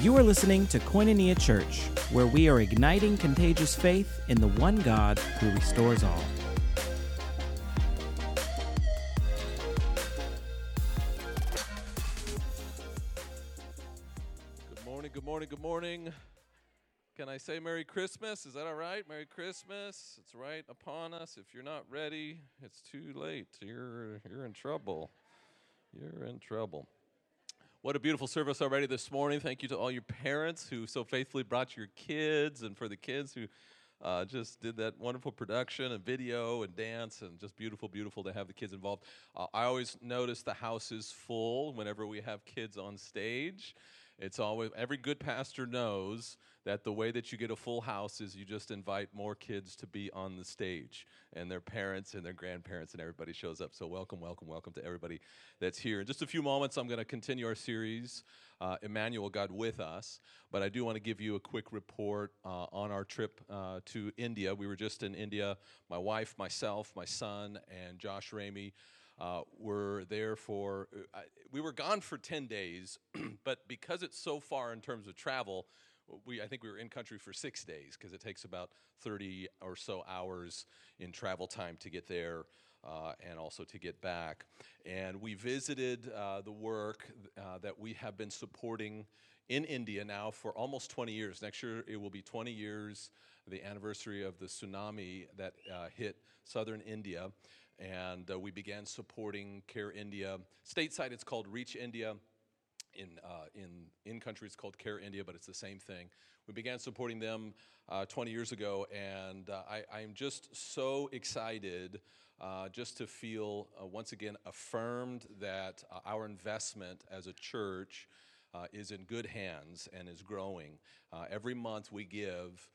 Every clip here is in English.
You are listening to Koinonia Church, where we are igniting contagious faith in the one God who restores all. Good morning, good morning, good morning. Can I say Merry Christmas? Is that all right? Merry Christmas. It's right upon us. If you're not ready, it's too late. You're you're in trouble. You're in trouble. What a beautiful service already this morning. Thank you to all your parents who so faithfully brought your kids, and for the kids who uh, just did that wonderful production and video and dance, and just beautiful, beautiful to have the kids involved. Uh, I always notice the house is full whenever we have kids on stage. It's always every good pastor knows that the way that you get a full house is you just invite more kids to be on the stage, and their parents and their grandparents and everybody shows up. So welcome, welcome, welcome to everybody that's here. In just a few moments, I'm going to continue our series, uh, Emmanuel, God with us. But I do want to give you a quick report uh, on our trip uh, to India. We were just in India. My wife, myself, my son, and Josh Ramey. Uh, were there for, uh, we were gone for 10 days, but because it's so far in terms of travel, we, I think we were in country for six days because it takes about 30 or so hours in travel time to get there uh, and also to get back. And we visited uh, the work uh, that we have been supporting in India now for almost 20 years. Next year it will be 20 years, the anniversary of the tsunami that uh, hit southern India and uh, we began supporting Care India. Stateside, it's called Reach India. In, uh, in, in country, it's called Care India, but it's the same thing. We began supporting them uh, 20 years ago, and uh, I, am just so excited uh, just to feel uh, once again affirmed that our investment as a church is in good hands and is growing. every month we give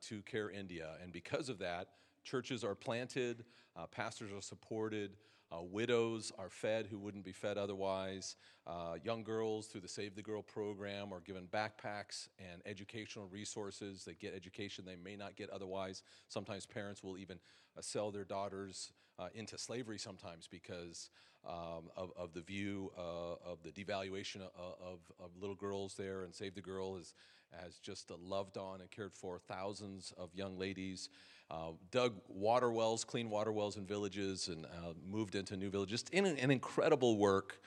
to Care India, and because of that, churches are planted, uh, pastors are supported, uh, widows are fed who wouldn't be fed otherwise. Uh, young girls through the Save the Girl program are given backpacks and educational resources. They get education they may not get otherwise. Sometimes parents will even uh, sell their daughters uh, into slavery sometimes because um, of, of, the view uh, of the devaluation of, of, of, little girls there. And Save the Girl has, has just loved on and cared for thousands of young ladies uh, dug water wells, clean water wells in villages, and uh, moved into new villages. Just in an, an incredible work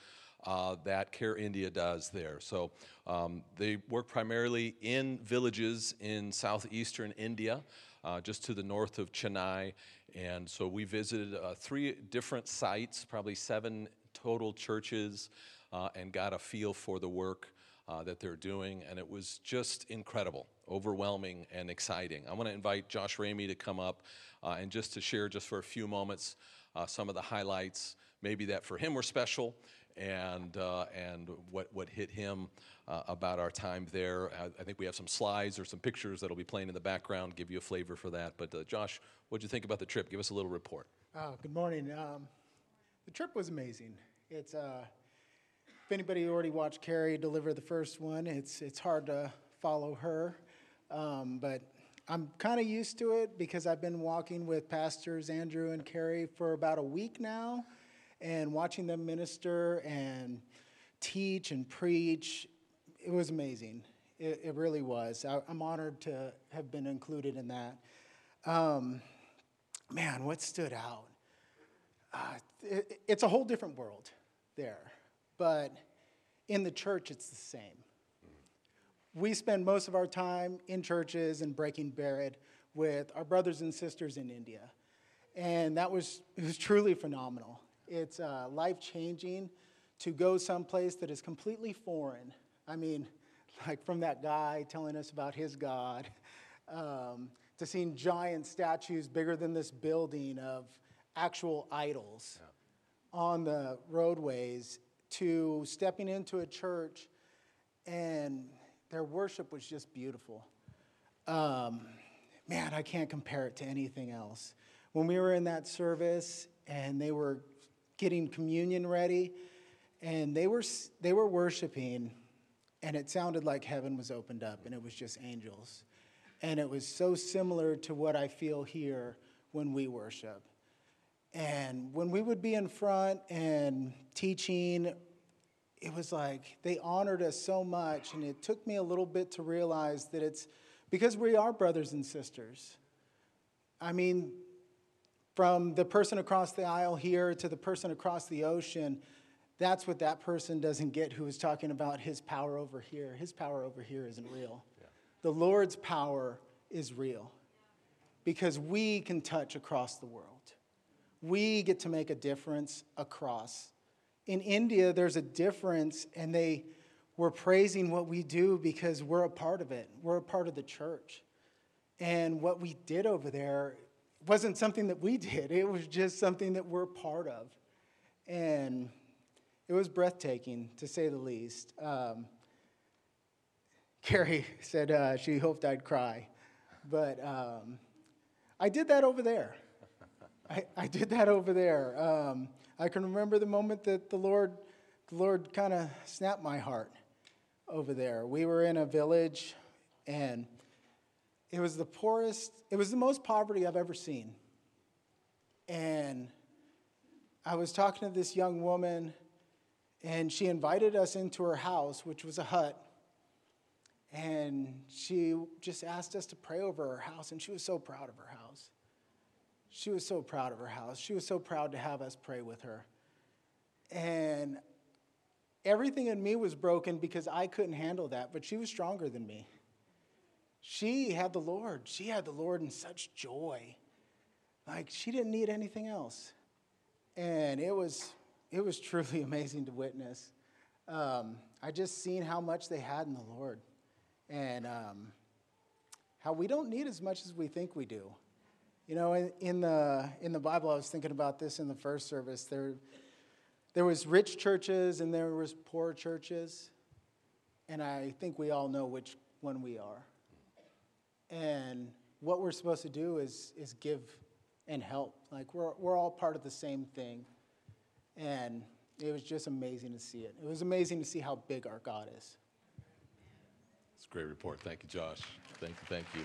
uh, that Care India does there. So um, they work primarily in villages in southeastern India, uh, just to the north of Chennai. And so we visited uh, three different sites, probably seven total churches, uh, and got a feel for the work uh, that they're doing, and it was just incredible, overwhelming, and exciting. I want to invite Josh Ramey to come up uh, and just to share, just for a few moments, uh, some of the highlights, maybe that for him were special, and uh, and what what hit him uh, about our time there. I, I, think we have some slides or some pictures that'll be playing in the background, give you a flavor for that. But uh, Josh, what'd you think about the trip? Give us a little report. Good morning. Um, the trip was amazing. It's if anybody already watched Carrie deliver the first one, it's, it's hard to follow her. Um, but I'm kind of used to it because I've been walking with pastors Andrew and Carrie for about a week now and watching them minister and teach and preach. It was amazing. It, it really was. I, am honored to have been included in that. Um, man, what stood out? Uh, it, it's a whole different world there but in the church, it's the same. We spend most of our time in churches and breaking bread with our brothers and sisters in India. And that was, it was truly phenomenal. It's uh, life changing to go someplace that is completely foreign. I mean, like from that guy telling us about his God, um, to seeing giant statues bigger than this building of actual idols yeah. on the roadways to stepping into a church and their worship was just beautiful. Um, man, I can't compare it to anything else. When we were in that service and they were getting communion ready and they were, they were worshiping, and it sounded like heaven was opened up and it was just angels. And it was so similar to what I feel here when we worship. And when we would be in front and teaching, it was like they honored us so much, and it took me a little bit to realize that it's because we are brothers and sisters. I mean, from the person across the aisle here to the person across the ocean, that's what that person doesn't get who is talking about his power over here. His power over here isn't real. Yeah. The Lord's power is real because we can touch across the world. We get to make a difference across. In India, there's a difference, and they were praising what we do because we're a part of it. We're a part of the church. And what we did over there wasn't something that we did, it was just something that we're part of. And it was breathtaking, to say the least. Um, Carrie said uh, she hoped I'd cry, but um, I did that over there. I, I did that over there. Um, I can remember the moment that the Lord, the Lord kind of snapped my heart over there. We were in a village, and it was the poorest, it was the most poverty I've ever seen. And I was talking to this young woman, and she invited us into her house, which was a hut. And she just asked us to pray over her house, and she was so proud of her house. She was so proud of her house. She was so proud to have us pray with her. And everything in me was broken because I couldn't handle that, but she was stronger than me. She had the Lord. She had the Lord in such joy. Like she didn't need anything else. And it was it was truly amazing to witness. Um, I just seen how much they had in the Lord, and um, how we don't need as much as we think we do. You know, in, in, the in the Bible, I was thinking about this in the first service. There, there was rich churches and there was poor churches, and I think we all know which one we are. And what we're supposed to do is, is give and help. Like, we're, we're all part of the same thing. And it was just amazing to see it. It was amazing to see how big our God is. It's a great report. Thank you, Josh. Thank you. Thank you.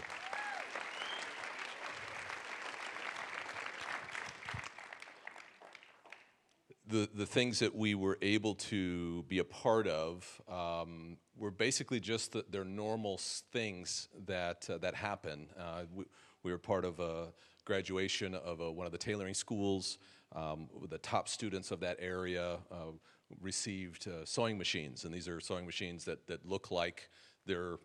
The, the things that we were able to be a part of um, were basically just the, their normal things that, uh, that happen. Uh, we, we, were part of a graduation of a, one of the tailoring schools. Um, the top students of that area uh, received uh, sewing machines, and these are sewing machines that, that look like they're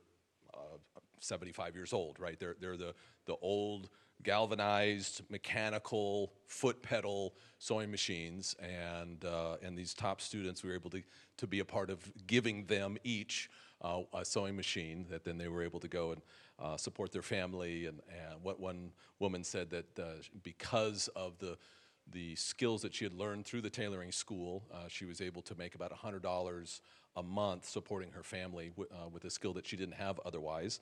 75 years old, right? They're, they're the, the old galvanized mechanical foot pedal sewing machines and uh, and these top students we were able to to be a part of giving them each uh, a sewing machine that then they were able to go and uh, support their family and, and what one woman said that uh, because of the the skills that she had learned through the tailoring school uh, she was able to make about $100 a month supporting her family uh, with a skill that she didn't have otherwise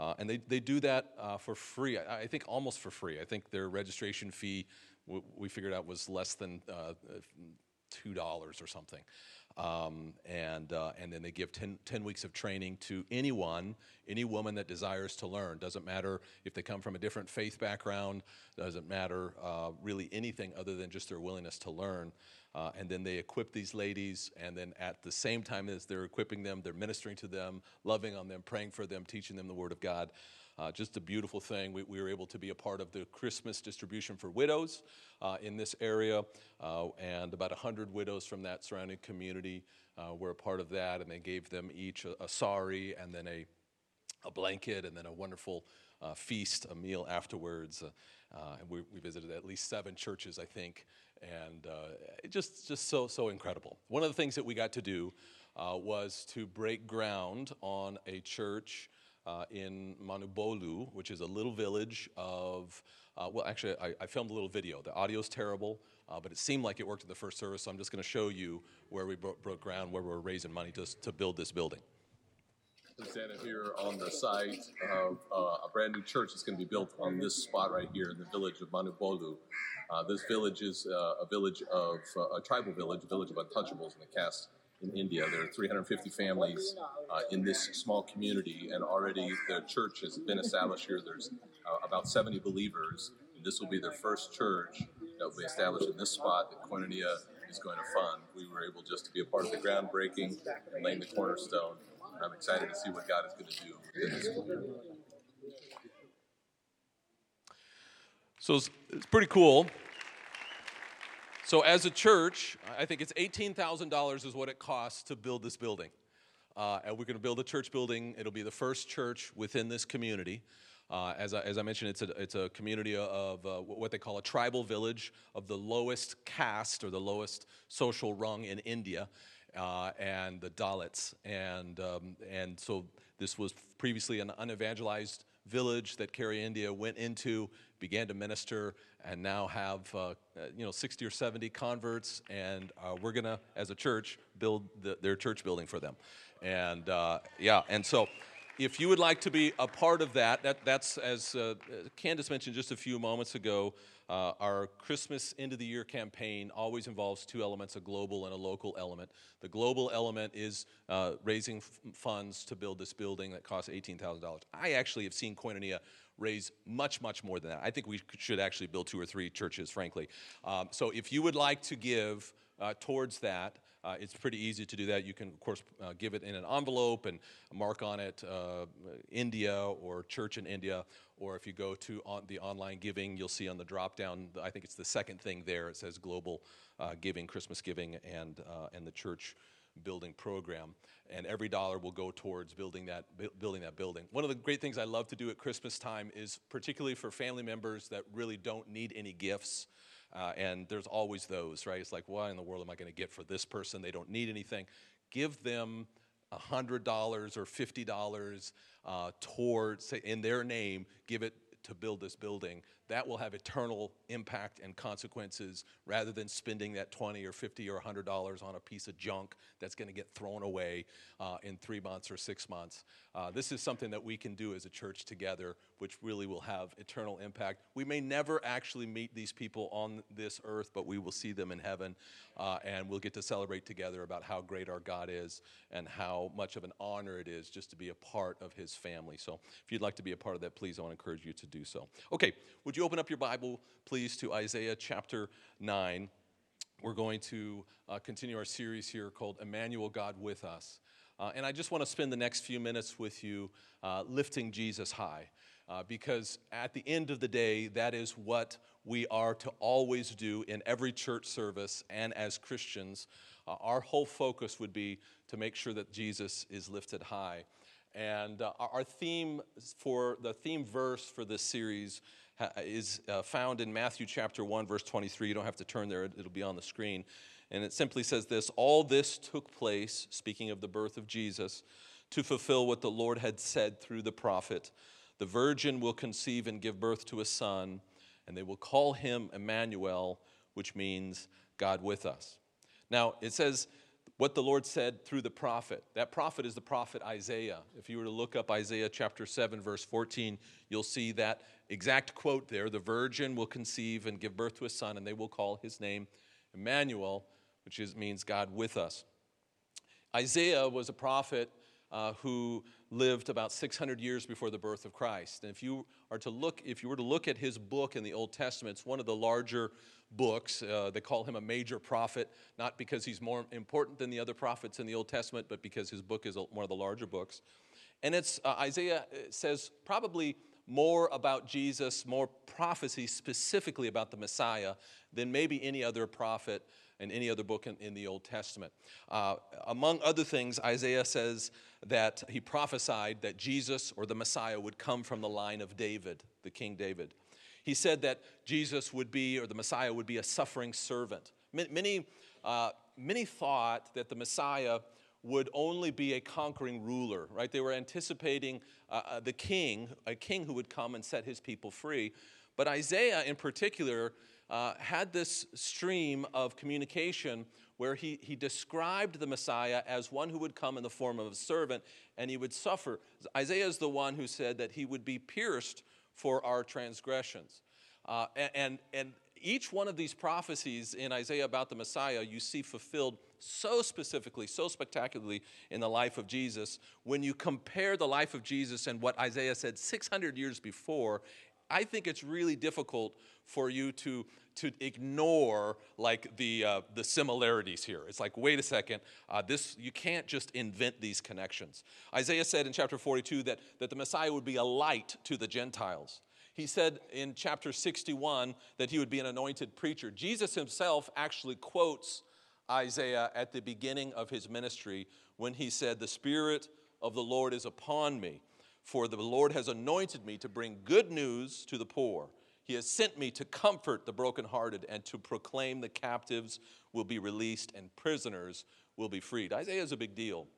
uh, and they, they do that uh, for free, I, I, think almost for free. I think their registration fee, we figured out, was less than uh, $2 or something. Um, and, uh, and then they give 10, 10, weeks of training to anyone, any woman that desires to learn. Doesn't matter if they come from a different faith background, doesn't matter uh, really anything other than just their willingness to learn. Uh, and then they equip these ladies, and then at the same time as they're equipping them, they're ministering to them, loving on them, praying for them, teaching them the Word of God. Uh, just a beautiful thing. We, we, were able to be a part of the Christmas distribution for widows uh, in this area, uh, and about 100 widows from that surrounding community uh, were a part of that, and they gave them each a, a sari and then a, a blanket and then a wonderful uh, feast, a meal afterwards. and we, we visited at least seven churches, I think, and uh, just just so so incredible. One of the things that we got to do uh, was to break ground on a church uh, in Manubolu, which is a little village of. Uh, well, actually, I, I, filmed a little video. The audio's terrible, uh, but it seemed like it worked in the first service, so I'm just going to show you where we broke, broke ground, where we're raising money to, to build this building. I'm standing here on the site of uh, a brand new church that's going to be built on this spot right here in the village of Manubolu. Uh, this village is uh, a village of a tribal village, a village of untouchables in the caste in India. There are 350 families uh, in this small community, and already the church has been established here. There's uh, about 70 believers. And this will be their first church that will be established in this spot that Koinonia is going to fund. We were able just to be a part of the groundbreaking and laying the cornerstone. I'm excited to see what God is going to do in this community. So it's, it's pretty cool. So as a church, I think it's $18,000 is what it costs to build this building. Uh, and we're going to build a church building. It'll be the first church within this community. Uh, as, I, as I mentioned, it's a, it's a community of uh, what they call a tribal village of the lowest caste or the lowest social rung in India, uh, and the Dalits. And, um, and so this was previously an unevangelized village that Care India went into, began to minister, and now have uh, uh you know 60 or 70 converts. And uh, we're gonna, as a church, build the, their church building for them. And uh, yeah, and so if you would like to be a part of that, that that's as uh, Candace mentioned just a few moments ago. Uh, our Christmas end of the year campaign always involves two elements a global and a local element. The global element is uh, raising f- funds to build this building that costs $18,000. I actually have seen Koinonia raise much, much more than that. I think we should actually build two or three churches, frankly. Um, so if you would like to give uh, towards that, uh, it's pretty easy to do that. You can, of course, uh, give it in an envelope and mark on it uh, India or Church in India. Or if you go to on the online giving, you'll see on the drop down, I think it's the second thing there, it says Global uh, Giving, Christmas Giving, and, uh, and the church building program and every dollar will go towards building that building that building one of the great things i love to do at christmas time is particularly for family members that really don't need any gifts uh, and there's always those, right? It's like, why in the world am I going to get for this person? They don't need anything. Give them $100 or $50 uh, towards, in their name, give it to build this building that will have eternal impact and consequences rather than spending that 20 or 50 or 100 dollars on a piece of junk that's going to get thrown away uh, in three months or six months. Uh, this is something that we can do as a church together which really will have eternal impact. We may never actually meet these people on this earth but we will see them in heaven uh, and we'll get to celebrate together about how great our god is and how much of an honor it is just to be a part of his family. So if you'd like to be a part of that please i want to encourage you to do so. Okay would you you open up your Bible, please, to Isaiah chapter 9? We're going to uh, continue our series here called Emmanuel, God with Us. Uh, and I just want to spend the next few minutes with you uh, lifting Jesus high. Uh, because at the end of the day, that is what we are to always do in every church service and as Christians. Uh, our whole focus would be to make sure that Jesus is lifted high. And uh, our theme for the theme verse for this series is uh, found in Matthew chapter 1, verse 23. You don't have to turn there, it'll be on the screen. And it simply says this All this took place, speaking of the birth of Jesus, to fulfill what the Lord had said through the prophet The virgin will conceive and give birth to a son, and they will call him Emmanuel, which means God with us. Now, it says, what the Lord said through the prophet. That prophet is the prophet Isaiah. If you were to look up Isaiah chapter 7, verse 14, you'll see that exact quote there The virgin will conceive and give birth to a son, and they will call his name Emmanuel, which is, means God with us. Isaiah was a prophet uh, who lived about 600 years before the birth of Christ. And if you are to look, if you were to look at his book in the Old Testament, it's one of the larger books. Uh, they call him a major prophet, not because he's more important than the other prophets in the Old Testament, but because his book is one of the larger books. And it's uh, Isaiah uh, says probably more about Jesus, more prophecy specifically about the Messiah than maybe any other prophet and any other book in, in the Old Testament. Uh, among other things, Isaiah says that he prophesied that Jesus or the Messiah would come from the line of David, the King David. He said that Jesus would be, or the Messiah would be, a suffering servant. Many, uh, many thought that the Messiah would only be a conquering ruler, right? They were anticipating uh, uh, the king, a king who would come and set his people free. But Isaiah, in particular, uh, had this stream of communication where he, he described the Messiah as one who would come in the form of a servant and he would suffer. Isaiah is the one who said that he would be pierced for our transgressions. Uh, and, and each one of these prophecies in Isaiah about the Messiah, you see fulfilled so specifically, so spectacularly in the life of Jesus. When you compare the life of Jesus and what Isaiah said 600 years before, I think it's really difficult for you to to ignore like the uh, the similarities here. It's like, wait a second, uh, this you can't just invent these connections. Isaiah said in chapter 42 that that the Messiah would be a light to the Gentiles. He said in chapter 61 that he would be an anointed preacher. Jesus himself actually quotes Isaiah at the beginning of his ministry when he said, The Spirit of the Lord is upon me, for the Lord has anointed me to bring good news to the poor. He has sent me to comfort the brokenhearted and to proclaim the captives will be released and prisoners will be freed. Isaiah is a big deal.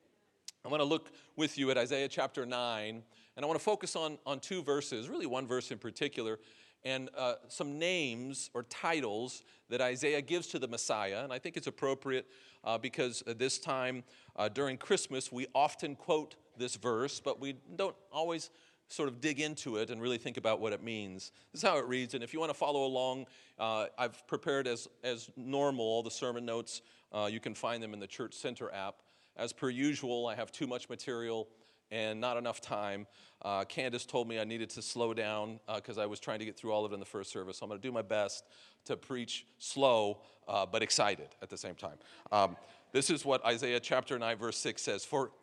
I want to look with you at Isaiah chapter 9, and I want to focus on, on two verses, really one verse in particular, and uh, some names or titles that Isaiah gives to the Messiah. And I think it's appropriate uh, because this time uh, during Christmas, we often quote this verse, but we don't always sort of dig into it and really think about what it means. This is how it reads, and if you want to follow along, uh, I've prepared as, as normal all the sermon notes. Uh, you can find them in the Church Center app. As per usual, I have too much material and not enough time. Uh, Candace told me I needed to slow down because uh, I was trying to get through all of it in the first service. So I'm going to do my best to preach slow uh, but excited at the same time. Um, this is what Isaiah chapter 9, verse 6 says For,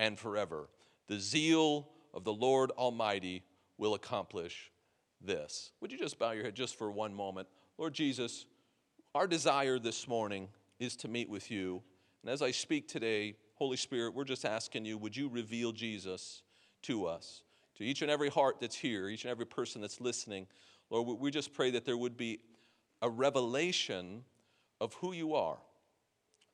and forever. The zeal of the Lord Almighty will accomplish this. Would you just bow your head just for one moment? Lord Jesus, our desire this morning is to meet with you. And as I speak today, Holy Spirit, we're just asking you, would you reveal Jesus to us, to each and every heart that's here, each and every person that's listening? Lord, we just pray that there would be a revelation of who you are.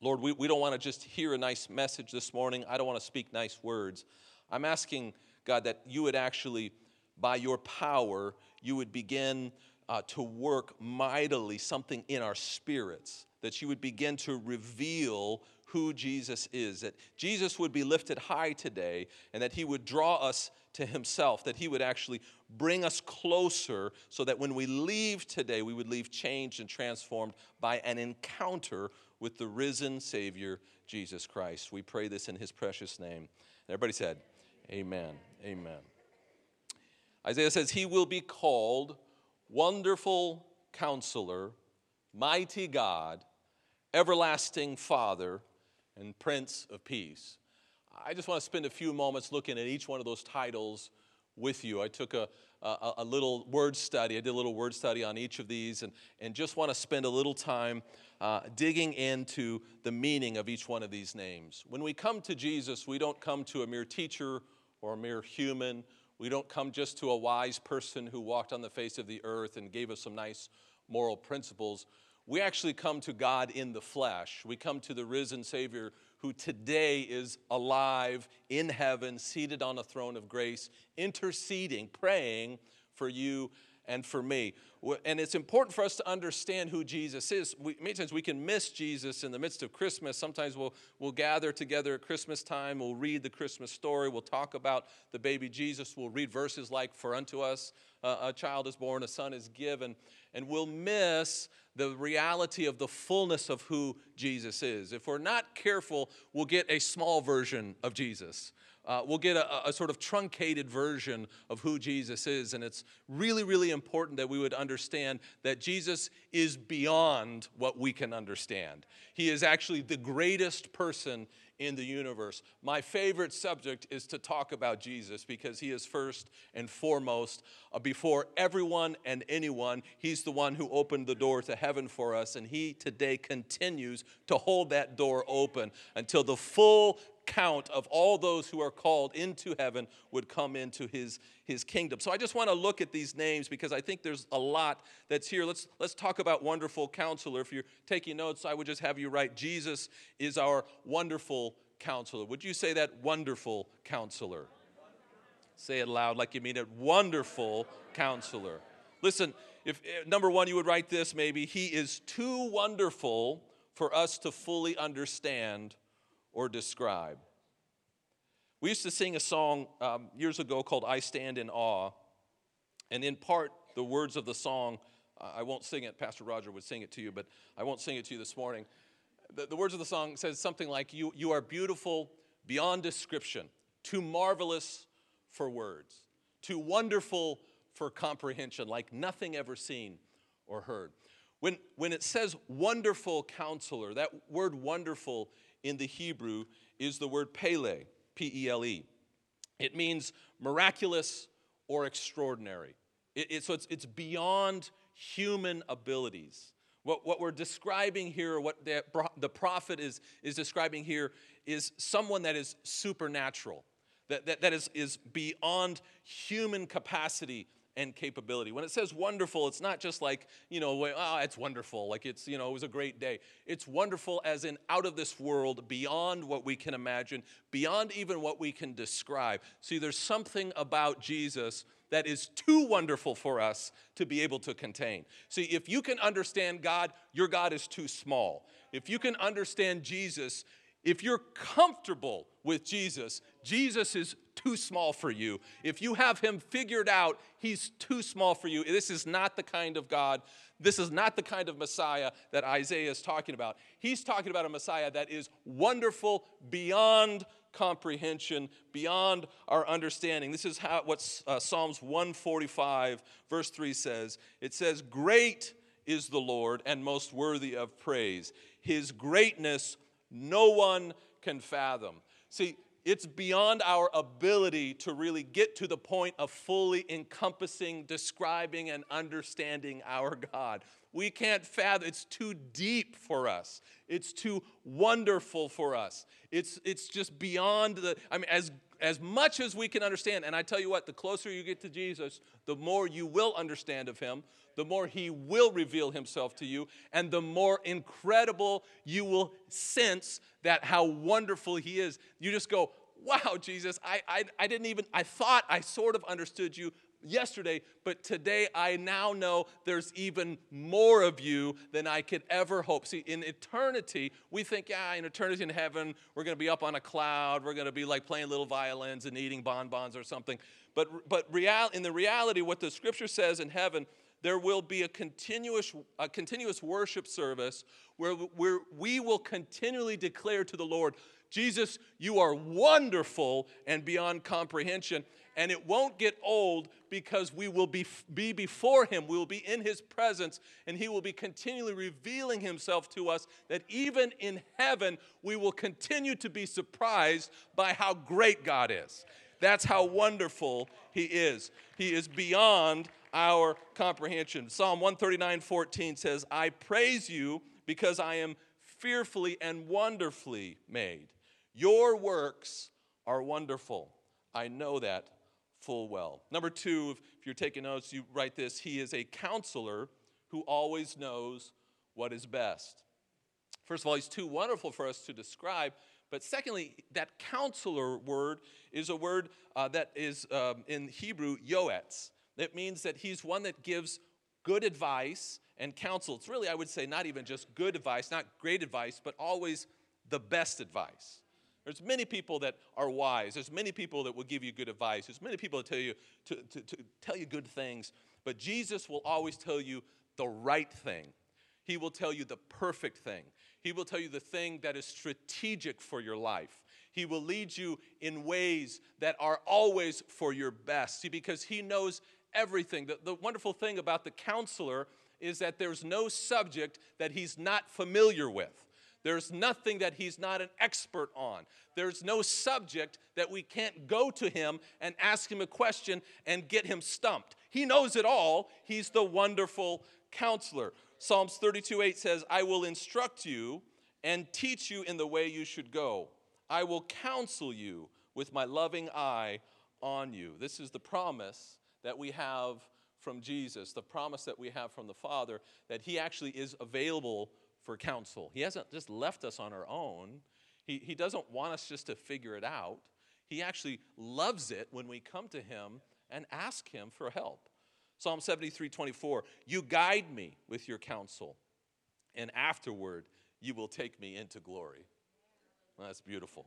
Lord, we, we don't want to just hear a nice message this morning. I don't want to speak nice words. I'm asking, God, that you would actually, by your power, you would begin uh, to work mightily something in our spirits, that you would begin to reveal who Jesus is, that Jesus would be lifted high today, and that he would draw us to himself, that he would actually bring us closer so that when we leave today, we would leave changed and transformed by an encounter with the risen Savior, Jesus Christ. We pray this in his precious name. Everybody said, Amen. Amen. Isaiah says, He will be called Wonderful Counselor, Mighty God, Everlasting Father and Prince of Peace. I just want to spend a few moments looking at each one of those titles with you. I took a, a, a, little word study, I did a little word study on each of these, and, and just want to spend a little time uh, digging into the meaning of each one of these names. When we come to Jesus, we don't come to a mere teacher or a mere human. We don't come just to a wise person who walked on the face of the earth and gave us some nice moral principles we actually come to God in the flesh. We come to the risen Savior who today is alive in heaven, seated on a throne of grace, interceding, praying for you and for me. And it's important for us to understand who Jesus is. We, many times we can miss Jesus in the midst of Christmas. Sometimes we'll, we'll gather together at Christmas time, we'll read the Christmas story, we'll talk about the baby Jesus, we'll read verses like, For unto us uh, a child is born, a son is given, and we'll miss the reality of the fullness of who Jesus is. If we're not careful, we'll get a small version of Jesus. Uh, we'll get a, a, sort of truncated version of who Jesus is. And it's really, really important that we would understand that Jesus is beyond what we can understand. He is actually the greatest person in the universe. My favorite subject is to talk about Jesus because he is first and foremost uh, before everyone and anyone. He's the one who opened the door to heaven for us, and he today continues to hold that door open until the full count of all those who are called into heaven would come into his, his kingdom. So I just want to look at these names because I think there's a lot that's here. Let's, let's talk about wonderful counselor. If you're taking notes, I would just have you write Jesus is our wonderful counselor. Would you say that wonderful counselor? Say it loud like you mean it. Wonderful counselor. Listen, if eh, number one, you would write this maybe He is too wonderful for us to fully understand or describe. We used to sing a song um, years ago called I Stand in Awe. And in part, the words of the song, I won't sing it, Pastor Roger would sing it to you, but I won't sing it to you this morning. The, the words of the song says something like, you, you are beautiful beyond description, too marvelous for words, too wonderful for comprehension, like nothing ever seen or heard. When, when it says wonderful counselor, that word wonderful in the Hebrew is the word pele, P E L E. It means miraculous or extraordinary. It, it, so it's, it's beyond human abilities. What, what we're describing here, what the, the prophet is, is describing here, is someone that is supernatural, that, that, that is, is beyond human capacity and capability. When it says wonderful, it's not just like, you know, oh, it's wonderful, like it's, you know, it was a great day. It's wonderful as in out of this world, beyond what we can imagine, beyond even what we can describe. See, there's something about Jesus that is too wonderful for us to be able to contain. See, if you can understand God, your God is too small. If you can understand Jesus, if you're comfortable with Jesus, Jesus is too small for you. If you have him figured out, he's too small for you. This is not the kind of God, this is not the kind of Messiah that Isaiah is talking about. He's talking about a Messiah that is wonderful beyond comprehension, beyond our understanding. This is how, what uh, Psalms 145, verse 3 says. It says, Great is the Lord and most worthy of praise. His greatness no one can fathom. See, it's beyond our ability to really get to the point of fully encompassing, describing, and understanding our God. We can't fathom, it's too deep for us. It's too wonderful for us. It's, it's just beyond the, I mean, as, as much as we can understand, and I tell you what, the closer you get to Jesus, the more you will understand of him, the more he will reveal himself to you, and the more incredible you will sense that how wonderful he is. You just go, wow, Jesus, I, I, I didn't even, I thought I sort of understood you yesterday, but today I now know there's even more of you than I could ever hope. See, in eternity, we think, yeah, in eternity in heaven, we're going to be up on a cloud, we're going to be like playing little violins and eating bonbons or something. But, but real, in the reality, what the scripture says in heaven, there will be a continuous, a continuous worship service where, where we will continually declare to the Lord, Jesus, you are wonderful and beyond comprehension. And it won't get old because we will be, be before Him. We will be in His presence, and He will be continually revealing Himself to us. That even in heaven, we will continue to be surprised by how great God is. That's how wonderful He is. He is beyond our comprehension. Psalm 139 14 says, I praise you because I am fearfully and wonderfully made. Your works are wonderful. I know that full well. Number two, if you're taking notes, you write this He is a counselor who always knows what is best. First of all, He's too wonderful for us to describe. But secondly, that counselor word is a word uh, that is um, in Hebrew, yoetz. It means that he's one that gives good advice and counsel. It's really, I would say, not even just good advice, not great advice, but always the best advice. There's many people that are wise. There's many people that will give you good advice. There's many people that tell you to, to, to tell you good things. But Jesus will always tell you the right thing. He will tell you the perfect thing. He will tell you the thing that is strategic for your life. He will lead you in ways that are always for your best. See, because He knows everything. The, the wonderful thing about the counselor is that there's no subject that He's not familiar with. There's nothing that he's not an expert on. There's no subject that we can't go to him and ask him a question and get him stumped. He knows it all. He's the wonderful counselor. Psalms 32 8 says, I will instruct you and teach you in the way you should go. I will counsel you with my loving eye on you. This is the promise that we have from Jesus, the promise that we have from the Father, that He actually is available for counsel. He hasn't just left us on our own. He, he doesn't want us just to figure it out. He actually loves it when we come to Him and ask Him for help. Psalm 73 24, you guide me with your counsel, and afterward you will take me into glory. Well, that's beautiful.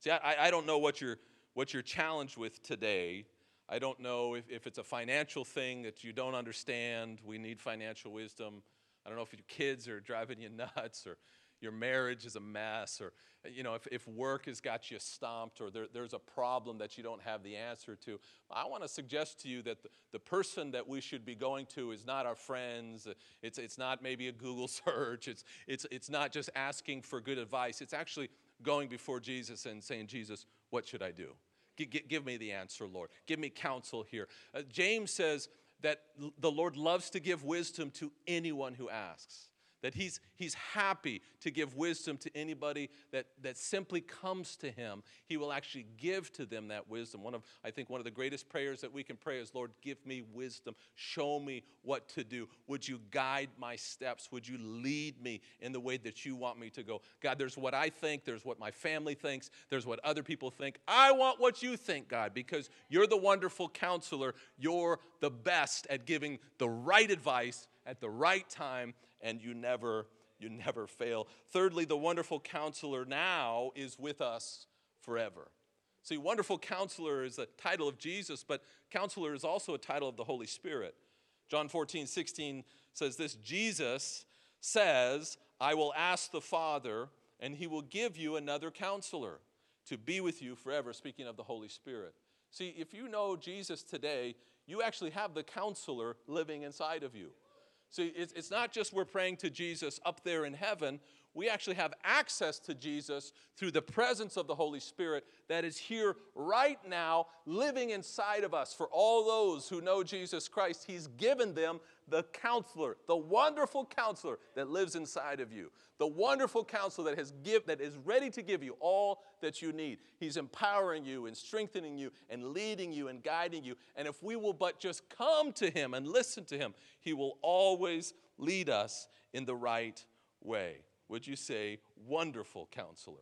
See, I, I don't know what you're, what you're challenged with today. I don't know if, if it's a financial thing that you don't understand. We need financial wisdom. I don't know if your kids are driving you nuts or your marriage is a mess or you know if, if work has got you stomped or there, there's a problem that you don't have the answer to i want to suggest to you that the, the person that we should be going to is not our friends. It's, it's not maybe a google search. It's, it's, it's not just asking for good advice. It's actually going before jesus and saying jesus what should i do? G- give me the answer lord. Give me counsel here. Uh, james says that the lord loves to give wisdom to anyone who asks that he's, he's happy to give wisdom to anybody that, that simply comes to him. He will actually give to them that wisdom. One of, I think, one of the greatest prayers that we can pray is, Lord, give me wisdom. Show me what to do. Would you guide my steps? Would you lead me in the way that you want me to go? God, there's what I think, there's what my family thinks, there's what other people think. I want what you think, God, because you're the wonderful counselor. You're the best at giving the right advice at the right time and you never you never fail. Thirdly, the wonderful counselor now is with us forever. See, wonderful counselor is a title of Jesus, but counselor is also a title of the Holy Spirit. John 14, 16 says this Jesus says, I will ask the Father, and he will give you another counselor to be with you forever, speaking of the Holy Spirit. See, if you know Jesus today, you actually have the counselor living inside of you. See, it's not just we're praying to Jesus up there in heaven. We actually have access to Jesus through the presence of the Holy Spirit that is here right now, living inside of us. For all those who know Jesus Christ, He's given them the counselor, the wonderful counselor that lives inside of you, the wonderful counselor that, has give, that is ready to give you all that you need. He's empowering you and strengthening you and leading you and guiding you. And if we will but just come to Him and listen to Him, He will always lead us in the right way. Would you say, wonderful counselor?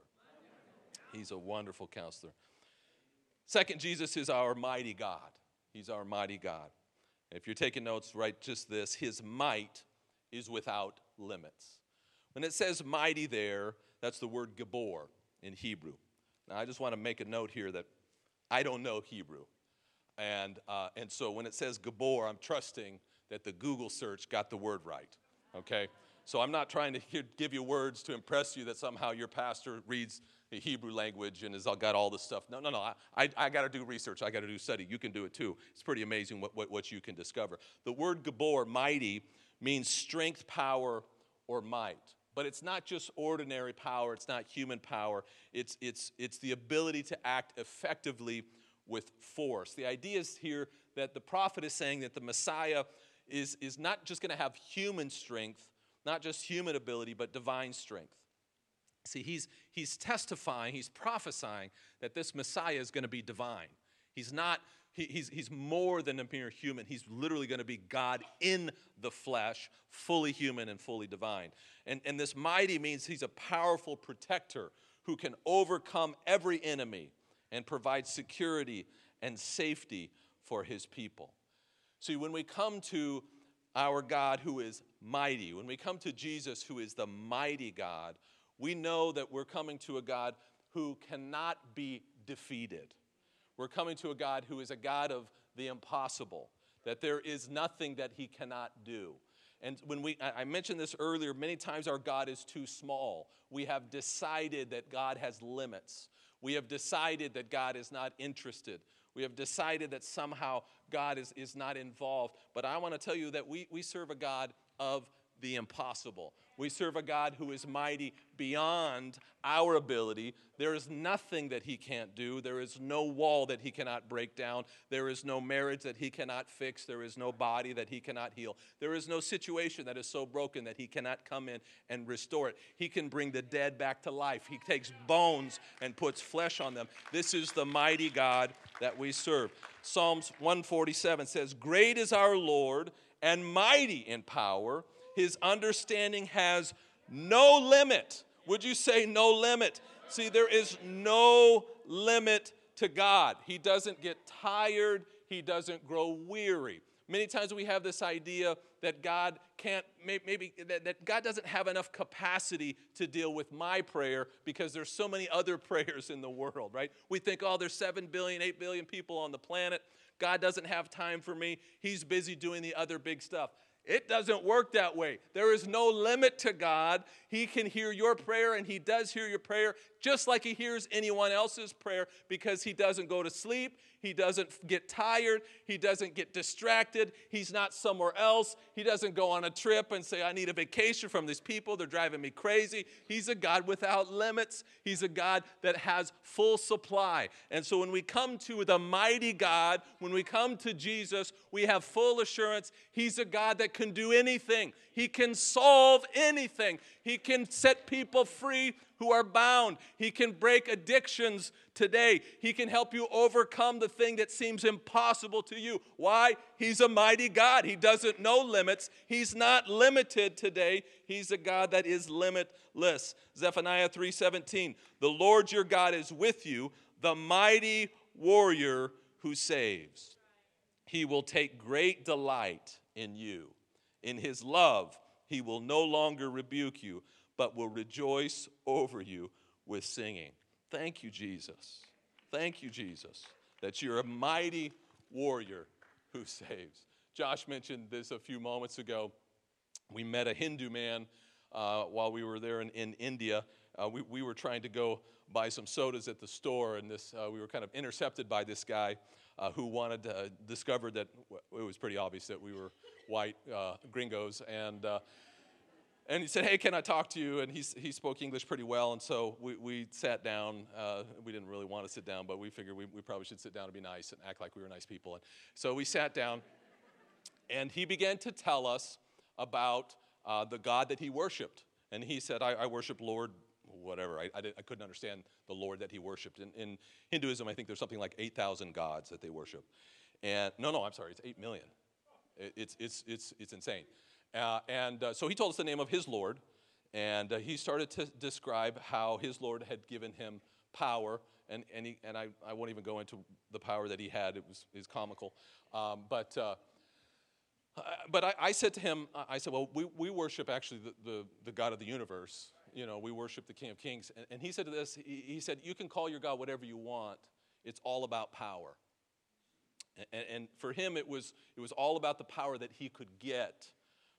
He's a wonderful counselor. Second, Jesus is our mighty God. He's our mighty God. If you're taking notes, write just this His might is without limits. When it says mighty there, that's the word Gabor in Hebrew. Now, I just want to make a note here that I don't know Hebrew. And, uh, and so when it says Gabor, I'm trusting that the Google search got the word right, okay? So I'm not trying to give you words to impress you that somehow your pastor reads the Hebrew language and has got all this stuff. No, no, no. I, I, got to do research. I got to do study. You can do it too. It's pretty amazing what, what, what you can discover. The word Gabor, mighty, means strength, power, or might. But it's not just ordinary power, it's not human power. It's, it's, it's the ability to act effectively with force. The idea is here that the prophet is saying that the Messiah is, is not just going to have human strength, not just human ability, but divine strength. See, he's, he's testifying, he's prophesying that this Messiah is going to be divine. He's not, he, he's, he's more than a mere human. He's literally going to be God in the flesh, fully human and fully divine. And, and this mighty means he's a powerful protector who can overcome every enemy and provide security and safety for his people. See, when we come to our God who is mighty, when we come to Jesus who is the mighty God, we know that we're coming to a God who cannot be defeated. We're coming to a God who is a God of the impossible, that there is nothing that he cannot do. And when we, I mentioned this earlier, many times our God is too small. We have decided that God has limits. We have decided that God is not interested. We have decided that somehow God is, is not involved. But I want to tell you that we, we serve a God of the impossible. We serve a God who is mighty beyond our ability. There is nothing that he can't do. There is no wall that he cannot break down. There is no marriage that he cannot fix. There is no body that he cannot heal. There is no situation that is so broken that he cannot come in and restore it. He can bring the dead back to life. He takes bones and puts flesh on them. This is the mighty God that we serve. Psalms 147 says, Great is our Lord and mighty in power his understanding has no limit. Would you say no limit? See, there is no limit to God. He doesn't get tired, He doesn't grow weary. Many times we have this idea that God can't, maybe, that, that God doesn't have enough capacity to deal with my prayer because there's so many other prayers in the world, right? We think, oh, there's 7 billion, 8 billion people on the planet. God doesn't have time for me. He's busy doing the other big stuff. It doesn't work that way. There is no limit to God. He can hear your prayer, and He does hear your prayer just like He hears anyone else's prayer because He doesn't go to sleep. He doesn't get tired. He doesn't get distracted. He's not somewhere else. He doesn't go on a trip and say, I need a vacation from these people. They're driving me crazy. He's a God without limits. He's a God that has full supply. And so when we come to the mighty God, when we come to Jesus, we have full assurance He's a God that can do anything. He can solve anything. He can set people free who are bound. He can break addictions today. He can help you overcome the thing that seems impossible to you. Why? He's a mighty God. He doesn't know limits. He's not limited today. He's a God that is limitless. Zephaniah 3:17. The Lord your God is with you, the mighty warrior who saves. He will take great delight in you. In his love, he will no longer rebuke you, but will rejoice over you with singing. Thank you, Jesus. Thank you, Jesus, that you're a mighty warrior who saves. Josh mentioned this a few moments ago. We met a Hindu man uh, while we were there in, in India. Uh, we, we were trying to go buy some sodas at the store, and this, uh, we were kind of intercepted by this guy uh, who wanted to, discovered that it was pretty obvious that we were white uh, gringos, and uh, and he said, Hey, can I talk to you? And he, he spoke English pretty well. And so we, we sat down. Uh, we didn't really want to sit down, but we figured we, we probably should sit down and be nice and act like we were nice people. And so we sat down, and he began to tell us about uh, the God that he worshiped. And he said, I, I worship Lord, whatever. I, I, I, couldn't understand the Lord that he worshiped. In, in Hinduism, I think there's something like 8,000 gods that they worship. And no, no, I'm sorry, it's 8 million. It, it's, it's, it's, it's insane. Uh, and uh, so he told us the name of his Lord, and uh, he started to describe how his Lord had given him power. And, and, he, and I, I won't even go into the power that he had, it was, it was comical. Um, but uh, uh, but I, I, said to him, I said, well, we, we worship actually the, the, the, God of the universe. You know, we worship the King of Kings. And, and he said to this, he, he, said, you can call your God whatever you want. It's all about power. And, and for him, it was, it was all about the power that he could get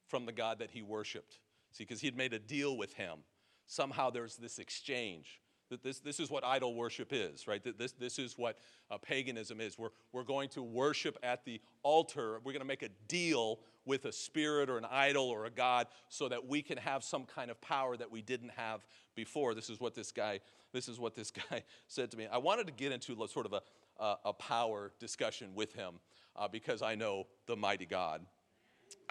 from the God that he worshiped. See, because he had made a deal with him. Somehow there's this exchange. That this, this is what idol worship is, right? That this, this is what uh, paganism is. We're, we're going to worship at the altar. We're going to make a deal with a spirit or an idol or a god so that we can have some kind of power that we didn't have before. This is what this guy, this is what this guy said to me. I wanted to get into sort of a, a, a power discussion with him uh, because I know the mighty God.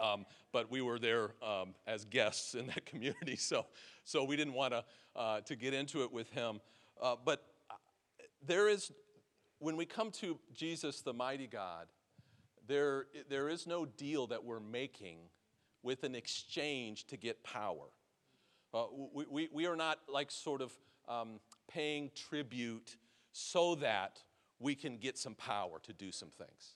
Um, but we were there um, as guests in that community, so, so we didn't want to, uh, to get into it with him. Uh, but uh, there is, when we come to Jesus, the mighty God, there, there is no deal that we're making with an exchange to get power. Uh, we, we, we, are not like sort of um, paying tribute so that we can get some power to do some things.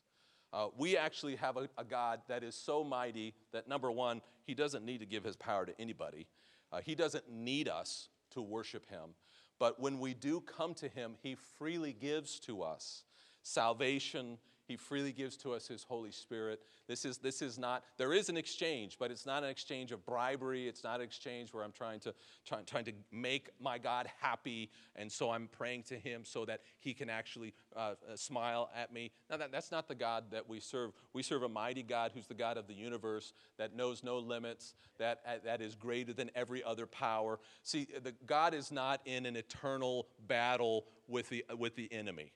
Uh, we actually have a, a, God that is so mighty that number one, he doesn't need to give his power to anybody. Uh, he doesn't need us to worship him. But when we do come to him, he freely gives to us salvation, he freely gives to us His Holy Spirit. This is, this is not, there is an exchange, but it's not an exchange of bribery. It's not an exchange where I'm trying to, try, trying to make my God happy, and so I'm praying to Him so that He can actually uh, uh, smile at me. Now, that, that's not the God that we serve. We serve a mighty God who's the God of the universe that knows no limits, that, uh, that is greater than every other power. See, the, God is not in an eternal battle with the, with the enemy.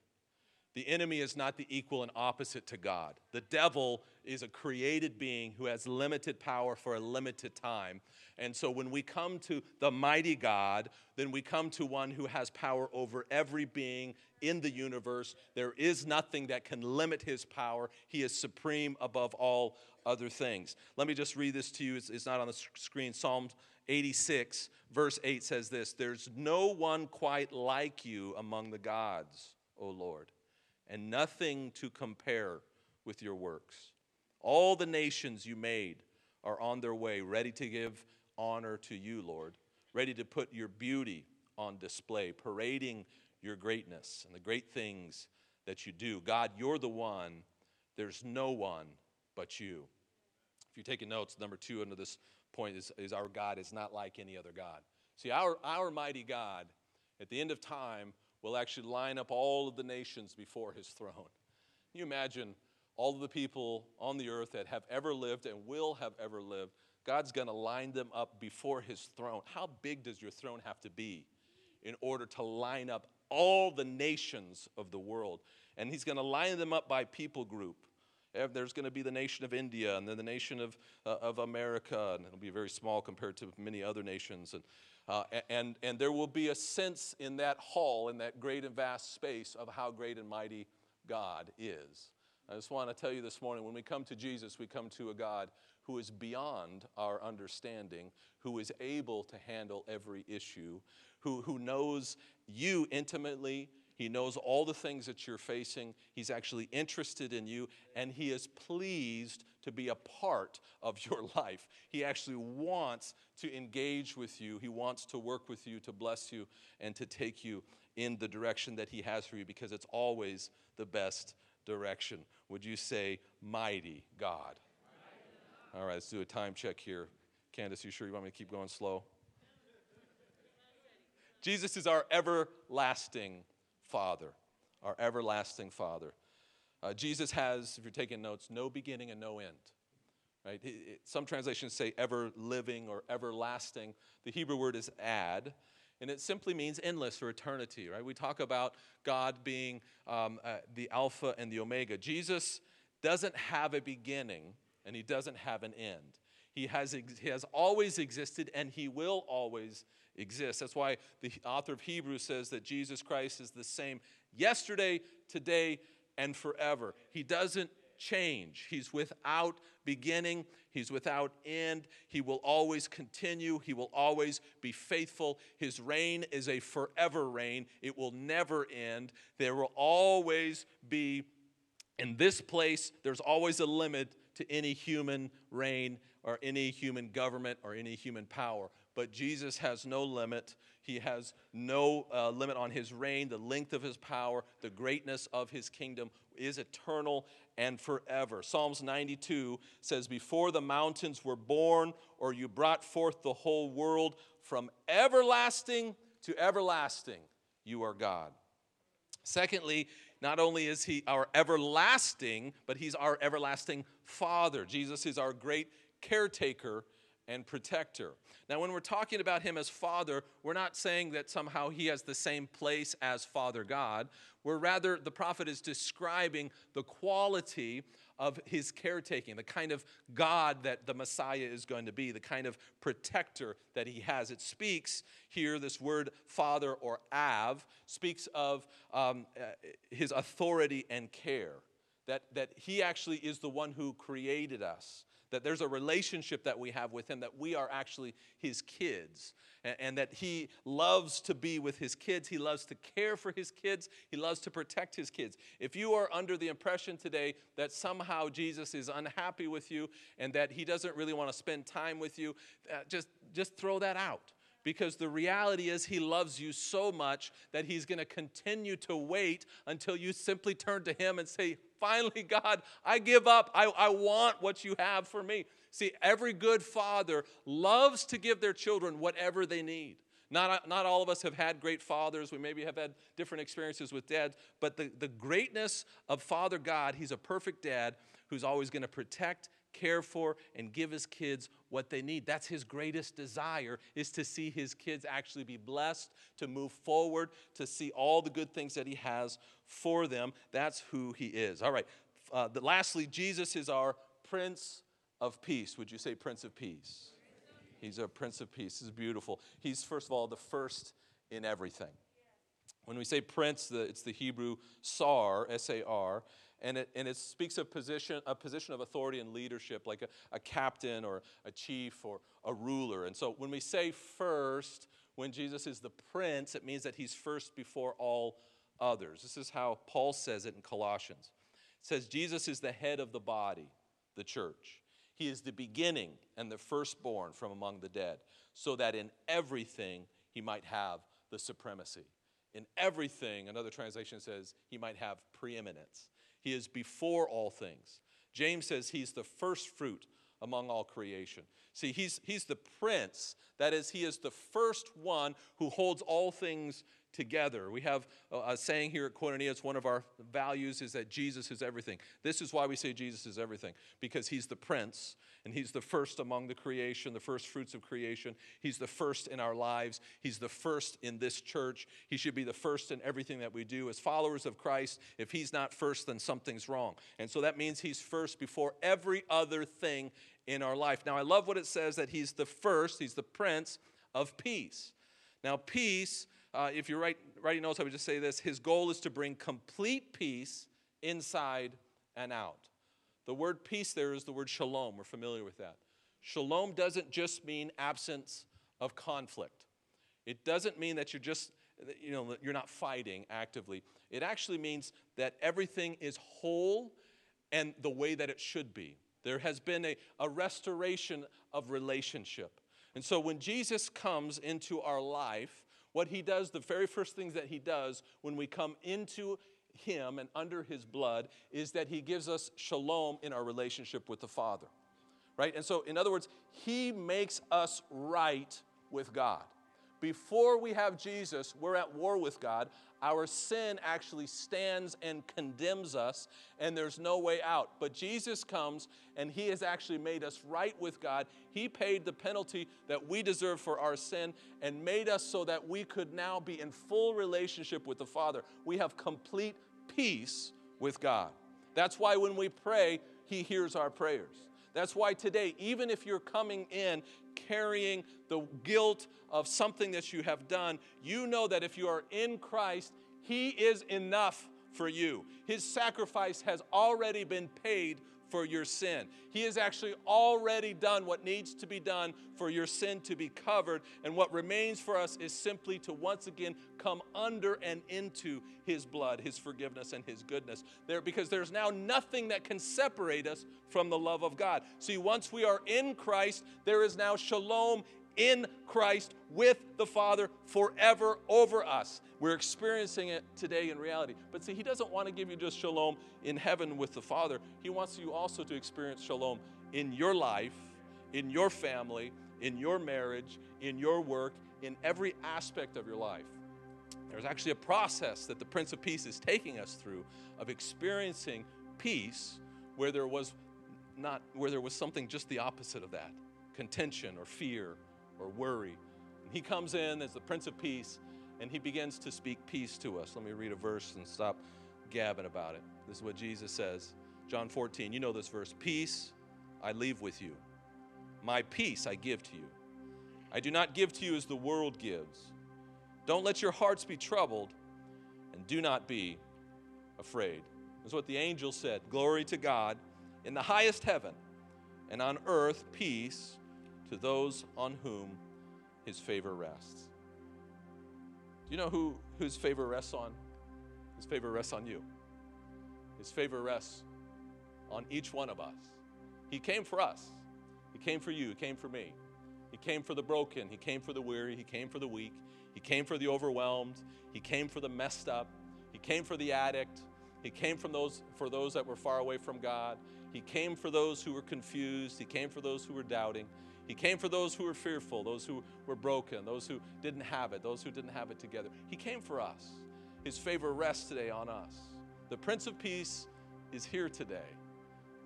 The enemy is not the equal and opposite to God. The devil is a created being who has limited power for a limited time. And so when we come to the mighty God, then we come to one who has power over every being in the universe. There is nothing that can limit his power. He is supreme above all other things. Let me just read this to you. It's, it's not on the screen. Psalm 86, verse 8 says this There's no one quite like you among the gods, O Lord and nothing to compare with your works. All the nations you made are on their way, ready to give honor to you, Lord, ready to put your beauty on display, parading your greatness and the great things that you do. God, you're the one. There's no one but you. If you're taking notes, number two under this point is, is our God is not like any other God. See, our, our mighty God, at the end of time, will actually line up all of the nations before his throne. Can you imagine all of the people on the earth that have ever lived and will have ever lived? God's going to line them up before his throne. How big does your throne have to be in order to line up all the nations of the world? And he's going to line them up by people group. There's going to be the nation of India and then the nation of, uh, of America, and it'll be very small compared to many other nations. And, uh, and, and there will be a sense in that hall, in that great and vast space, of how great and mighty God is. I just want to tell you this morning when we come to Jesus, we come to a God who is beyond our understanding, who is able to handle every issue, who, who knows you intimately he knows all the things that you're facing. He's actually interested in you, and He is pleased to be a part of your life. He actually wants to engage with you, He wants to work with you, to bless you, and to take you in the direction that He has for you because it's always the best direction. Would you say, Mighty God? All right, let's do a time check here. Candace, you sure you want me to keep going slow? Jesus is our everlasting Father, our everlasting Father. Uh, Jesus has, if you're taking notes, no beginning and no end. Right? It, some translations say ever living or everlasting. The Hebrew word is ad, and it simply means endless or eternity. Right? We talk about God being um, uh, the Alpha and the Omega. Jesus doesn't have a beginning, and he doesn't have an end. He has, he has always existed, and he will always exists. That's why the author of Hebrews says that Jesus Christ is the same yesterday, today, and forever. He doesn't change. He's without beginning, He's without end. He will always continue, He will always be faithful. His reign is a forever reign, it will never end. There will always be, in this place, there's always a limit to any human reign or any human government or any human power but Jesus has no limit. He has no uh, limit on his reign, the length of his power, the greatness of his kingdom is eternal and forever. Psalms 92 says, Before the mountains were born, or you brought forth the whole world, from everlasting to everlasting, you are God. Secondly, not only is he our everlasting, but he's our everlasting Father. Jesus is our great caretaker and protector. Now, when we're talking about him as Father, we're not saying that somehow he has the same place as Father God. We're rather, the prophet is describing the quality of his caretaking, the kind of God that the Messiah is going to be, the kind of protector that he has. It speaks here, this word father or av, speaks of um, uh, his authority and care, that, that he actually is the one who created us that there's a relationship that we have with him, that we are actually his kids, and, and, that he loves to be with his kids. He loves to care for his kids. He loves to protect his kids. If you are under the impression today that somehow Jesus is unhappy with you and that he doesn't really want to spend time with you, uh, just, just throw that out because the reality is he loves you so much that he's going to continue to wait until you simply turn to him and say, Finally, God, I give up. I, I want what you have for me. See, every good father loves to give their children whatever they need. Not, not all of us have had great fathers. We maybe have had different experiences with dads. But the, the greatness of Father God, He's a perfect dad who's always going to protect care for, and give his kids what they need. That's his greatest desire is to see his kids actually be blessed, to move forward, to see all the good things that he has for them. That's who he is. All right. Uh, the, lastly, Jesus is our Prince of Peace. Would you say Prince of Peace? He's a Prince of Peace. This is beautiful. He's, first of all, the first in everything. When we say prince, the, it's the Hebrew sar, S A R, and it, and it speaks of position, a position of authority and leadership, like a, a captain or a chief or a ruler. And so when we say first, when Jesus is the prince, it means that he's first before all others. This is how Paul says it in Colossians. It says, Jesus is the head of the body, the church. He is the beginning and the firstborn from among the dead, so that in everything he might have the supremacy. In everything, another translation says, he might have preeminence. He is before all things. James says he's the first fruit among all creation. See, he's, he's the prince. That is, he is the first one who holds all things together. We have a saying here at Koinonia, it's one of our values, is that Jesus is everything. This is why we say Jesus is everything, because he's the prince, and he's the first among the creation, the first fruits of creation. He's the first in our lives. He's the first in this church. He should be the first in everything that we do. As followers of Christ, if he's not first, then something's wrong. And so that means he's first before every other thing in our life. Now, I love what it says that he's the first, he's the prince of peace. Now, peace uh, if you're write, writing notes, I would just say this His goal is to bring complete peace inside and out. The word peace there is the word shalom. We're familiar with that. Shalom doesn't just mean absence of conflict. It doesn't mean that you're just, you know, you're not fighting actively. It actually means that everything is whole and the way that it should be. There has been a, a restoration of relationship. And so when Jesus comes into our life, what he does, the very first things that he does when we come into him and under his blood is that he gives us shalom in our relationship with the Father. Right? And so, in other words, he makes us right with God. Before we have Jesus, we're at war with God. Our sin actually stands and condemns us, and there's no way out. But Jesus comes, and He has actually made us right with God. He paid the penalty that we deserve for our sin and made us so that we could now be in full relationship with the Father. We have complete peace with God. That's why when we pray, He hears our prayers. That's why today, even if you're coming in carrying the guilt of something that you have done, you know that if you are in Christ, He is enough for you. His sacrifice has already been paid for your sin. He has actually already done what needs to be done for your sin to be covered. And what remains for us is simply to once again come under and into His blood, His forgiveness, and His goodness. There, because there's now nothing that can separate us from the love of God. See, once we are in Christ, there is now shalom in Christ with the Father forever over us. We're experiencing it today in reality. But see, He doesn't want to give you just shalom in heaven with the Father. He wants you also to experience shalom in your life, in your family, in your marriage, in your work, in every aspect of your life. There's actually a process that the Prince of Peace is taking us through of experiencing peace where there was not where there was something just the opposite of that contention or fear or worry. And he comes in as the Prince of Peace and he begins to speak peace to us. Let me read a verse and stop gabbing about it. This is what Jesus says. John 14, you know this verse Peace I leave with you, my peace I give to you. I do not give to you as the world gives. Don't let your hearts be troubled, and do not be afraid. That's what the angel said. Glory to God in the highest heaven, and on earth peace to those on whom his favor rests. Do you know who whose favor rests on? His favor rests on you. His favor rests on each one of us. He came for us. He came for you. He came for me. He came for the broken. He came for the weary. He came for the weak. He came for the overwhelmed. He came for the messed up. He came for the addict. He came from those for those that were far away from God. He came for those who were confused. He came for those who were doubting. He came for those who were fearful, those who were broken, those who didn't have it, those who didn't have it together. He came for us. His favor rests today on us. The Prince of Peace is here today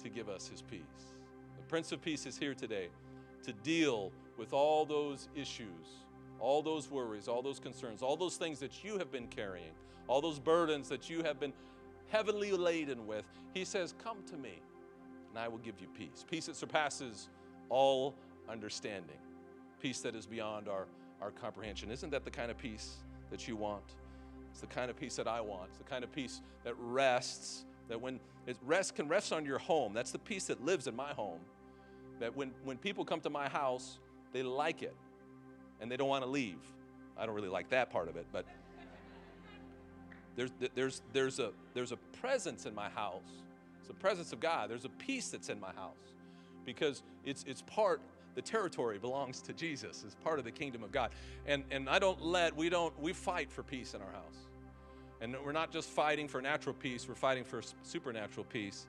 to give us his peace. The Prince of Peace is here today to deal with all those issues, all those worries, all those concerns, all those things that you have been carrying, all those burdens that you have been heavily laden with. He says, Come to me, and I will give you peace. Peace that surpasses all understanding, peace that is beyond our, our comprehension. Isn't that the kind of peace that you want? It's the kind of peace that I want. It's the kind of peace that rests, that when it rest can rest on your home. That's the peace that lives in my home. That when, when people come to my house, they like it and they don't want to leave. I don't really like that part of it, but there's, there's, there's, a, there's a presence in my house It's the presence of God. There's a peace that's in my house because it's, it's part, the territory belongs to Jesus. as part of the kingdom of God. And, and I don't let, we don't, we fight for peace in our house. And we're not just fighting for natural peace, we're fighting for supernatural peace.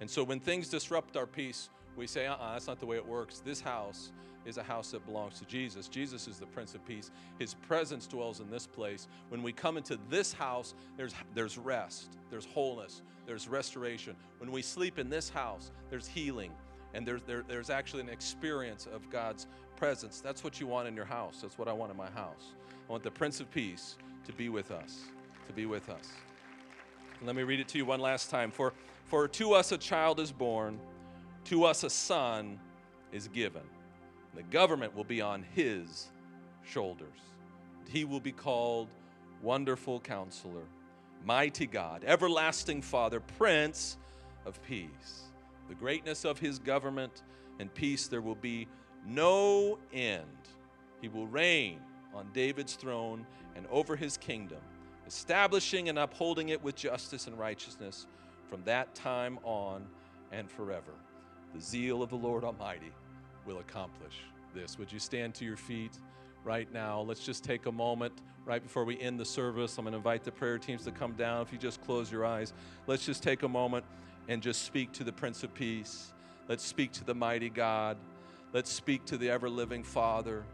And so when things disrupt our peace, we say, uh uh-uh, that's not the way it works. This house is a house that belongs to Jesus. Jesus is the Prince of Peace. His presence dwells in this place. When we come into this house, there's, there's rest, there's wholeness, there's restoration. When we sleep in this house, there's healing, and there's, there, there's actually an experience of God's presence. That's what you want in your house. That's what I want in my house. I want the Prince of Peace to be with us, to be with us. Let me read it to you one last time. For, for to us a child is born, to us a son is given the government will be on his shoulders. He will be called Wonderful Counselor, Mighty God, Everlasting Father, Prince of Peace. The greatness of his government and peace there will be no end. He will reign on David's throne and over his kingdom, establishing and upholding it with justice and righteousness from that time on and forever. The zeal of the Lord Almighty will accomplish this. Would you stand to your feet right now? Let's just take a moment right before we end the service. I'm going to invite the prayer teams to come down. If you just close your eyes, let's just take a moment and just speak to the Prince of Peace. Let's speak to the mighty God. Let's speak to the ever living Father.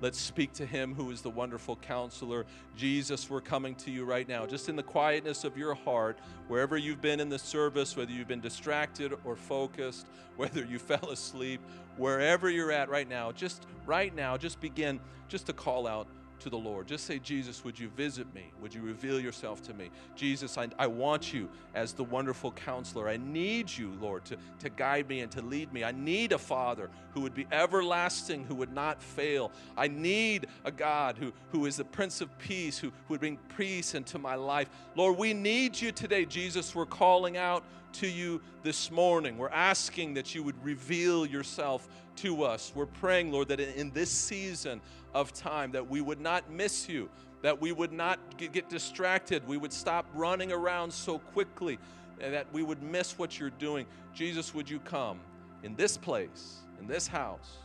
Let's speak to him who is the wonderful counselor. Jesus, we're coming to you right now, just in the quietness of your heart, wherever you've been in the service, whether you've been distracted or focused, whether you fell asleep, wherever you're at right now, just right now, just begin just to call out to the Lord. Just say, Jesus, would you visit me? Would you reveal yourself to me? Jesus, I, I want you as the wonderful counselor. I need you, Lord, to, to guide me and to lead me. I need a Father who would be everlasting, who would not fail. I need a God who, who is the Prince of Peace, who, who would bring peace into my life. Lord, we need you today, Jesus. We're calling out to you this morning. We're asking that you would reveal yourself to us. We're praying, Lord, that in this season of time that we would not miss you, that we would not get distracted, we would stop running around so quickly, and that we would miss what you're doing. Jesus, would you come in this place, in this house,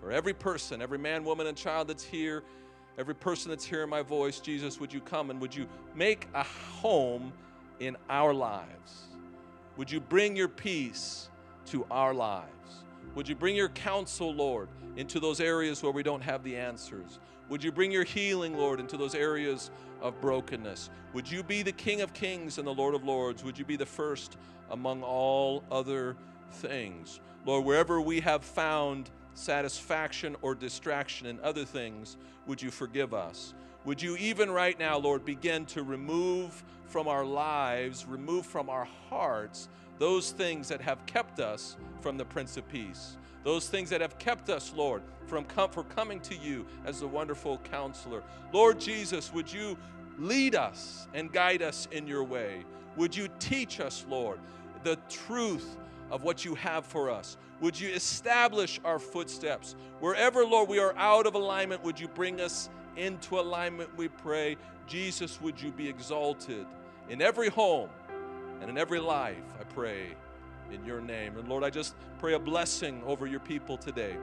for every person, every man, woman, and child that's here, every person that's hearing my voice, Jesus, would you come and would you make a home in our lives? Would you bring your peace to our lives? Would you bring your counsel, Lord, into those areas where we don't have the answers? Would you bring your healing, Lord, into those areas of brokenness? Would you be the King of Kings and the Lord of Lords? Would you be the first among all other things? Lord, wherever we have found satisfaction or distraction in other things, would you forgive us? Would you even right now, Lord, begin to remove from our lives, remove from our hearts those things that have kept us from the Prince of Peace? Those things that have kept us, Lord, from com- for coming to you as the wonderful counselor. Lord Jesus, would you lead us and guide us in your way? Would you teach us, Lord, the truth of what you have for us? Would you establish our footsteps? Wherever, Lord, we are out of alignment, would you bring us into alignment, we pray. Jesus, would you be exalted in every home and in every life, I pray in your name. And Lord, I just pray a blessing over your people today.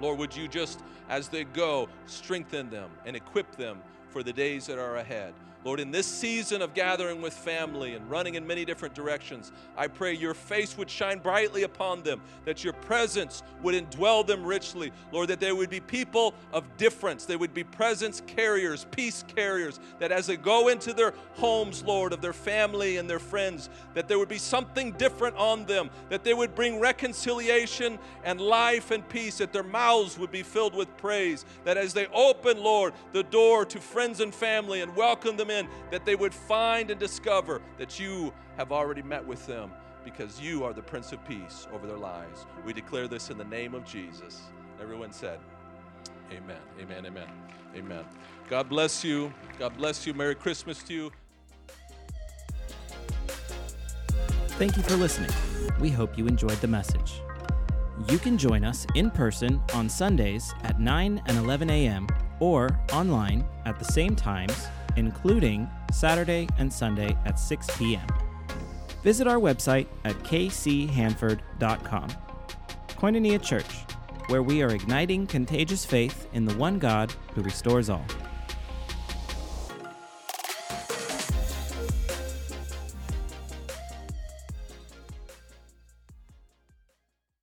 Lord, would you just, as they go, strengthen them and equip them for the days that are ahead. Lord, in this season of gathering with family and running in many different directions, I pray your face would shine brightly upon them, that your presence would indwell them richly. Lord, that they would be people of difference. They would be presence carriers, peace carriers, that as they go into their homes, Lord, of their family and their friends, that there would be something different on them, that they would bring reconciliation and life and peace, that their mouths would be filled with praise, that as they open, Lord, the door to friends and family and welcome them in, that they would find and discover that you have already met with them because you are the Prince of Peace over their lives. We declare this in the name of Jesus. Everyone said, Amen, amen, amen, amen. God bless you. God bless you. Merry Christmas to you. Thank you for listening. We hope you enjoyed the message. You can join us in person on Sundays at 9 and 11 a.m. or online at the same times including Saturday and Sunday at 6 p.m. visit our website at kchanford.com. Koinonia Church, where we are igniting contagious faith in the one God who restores all.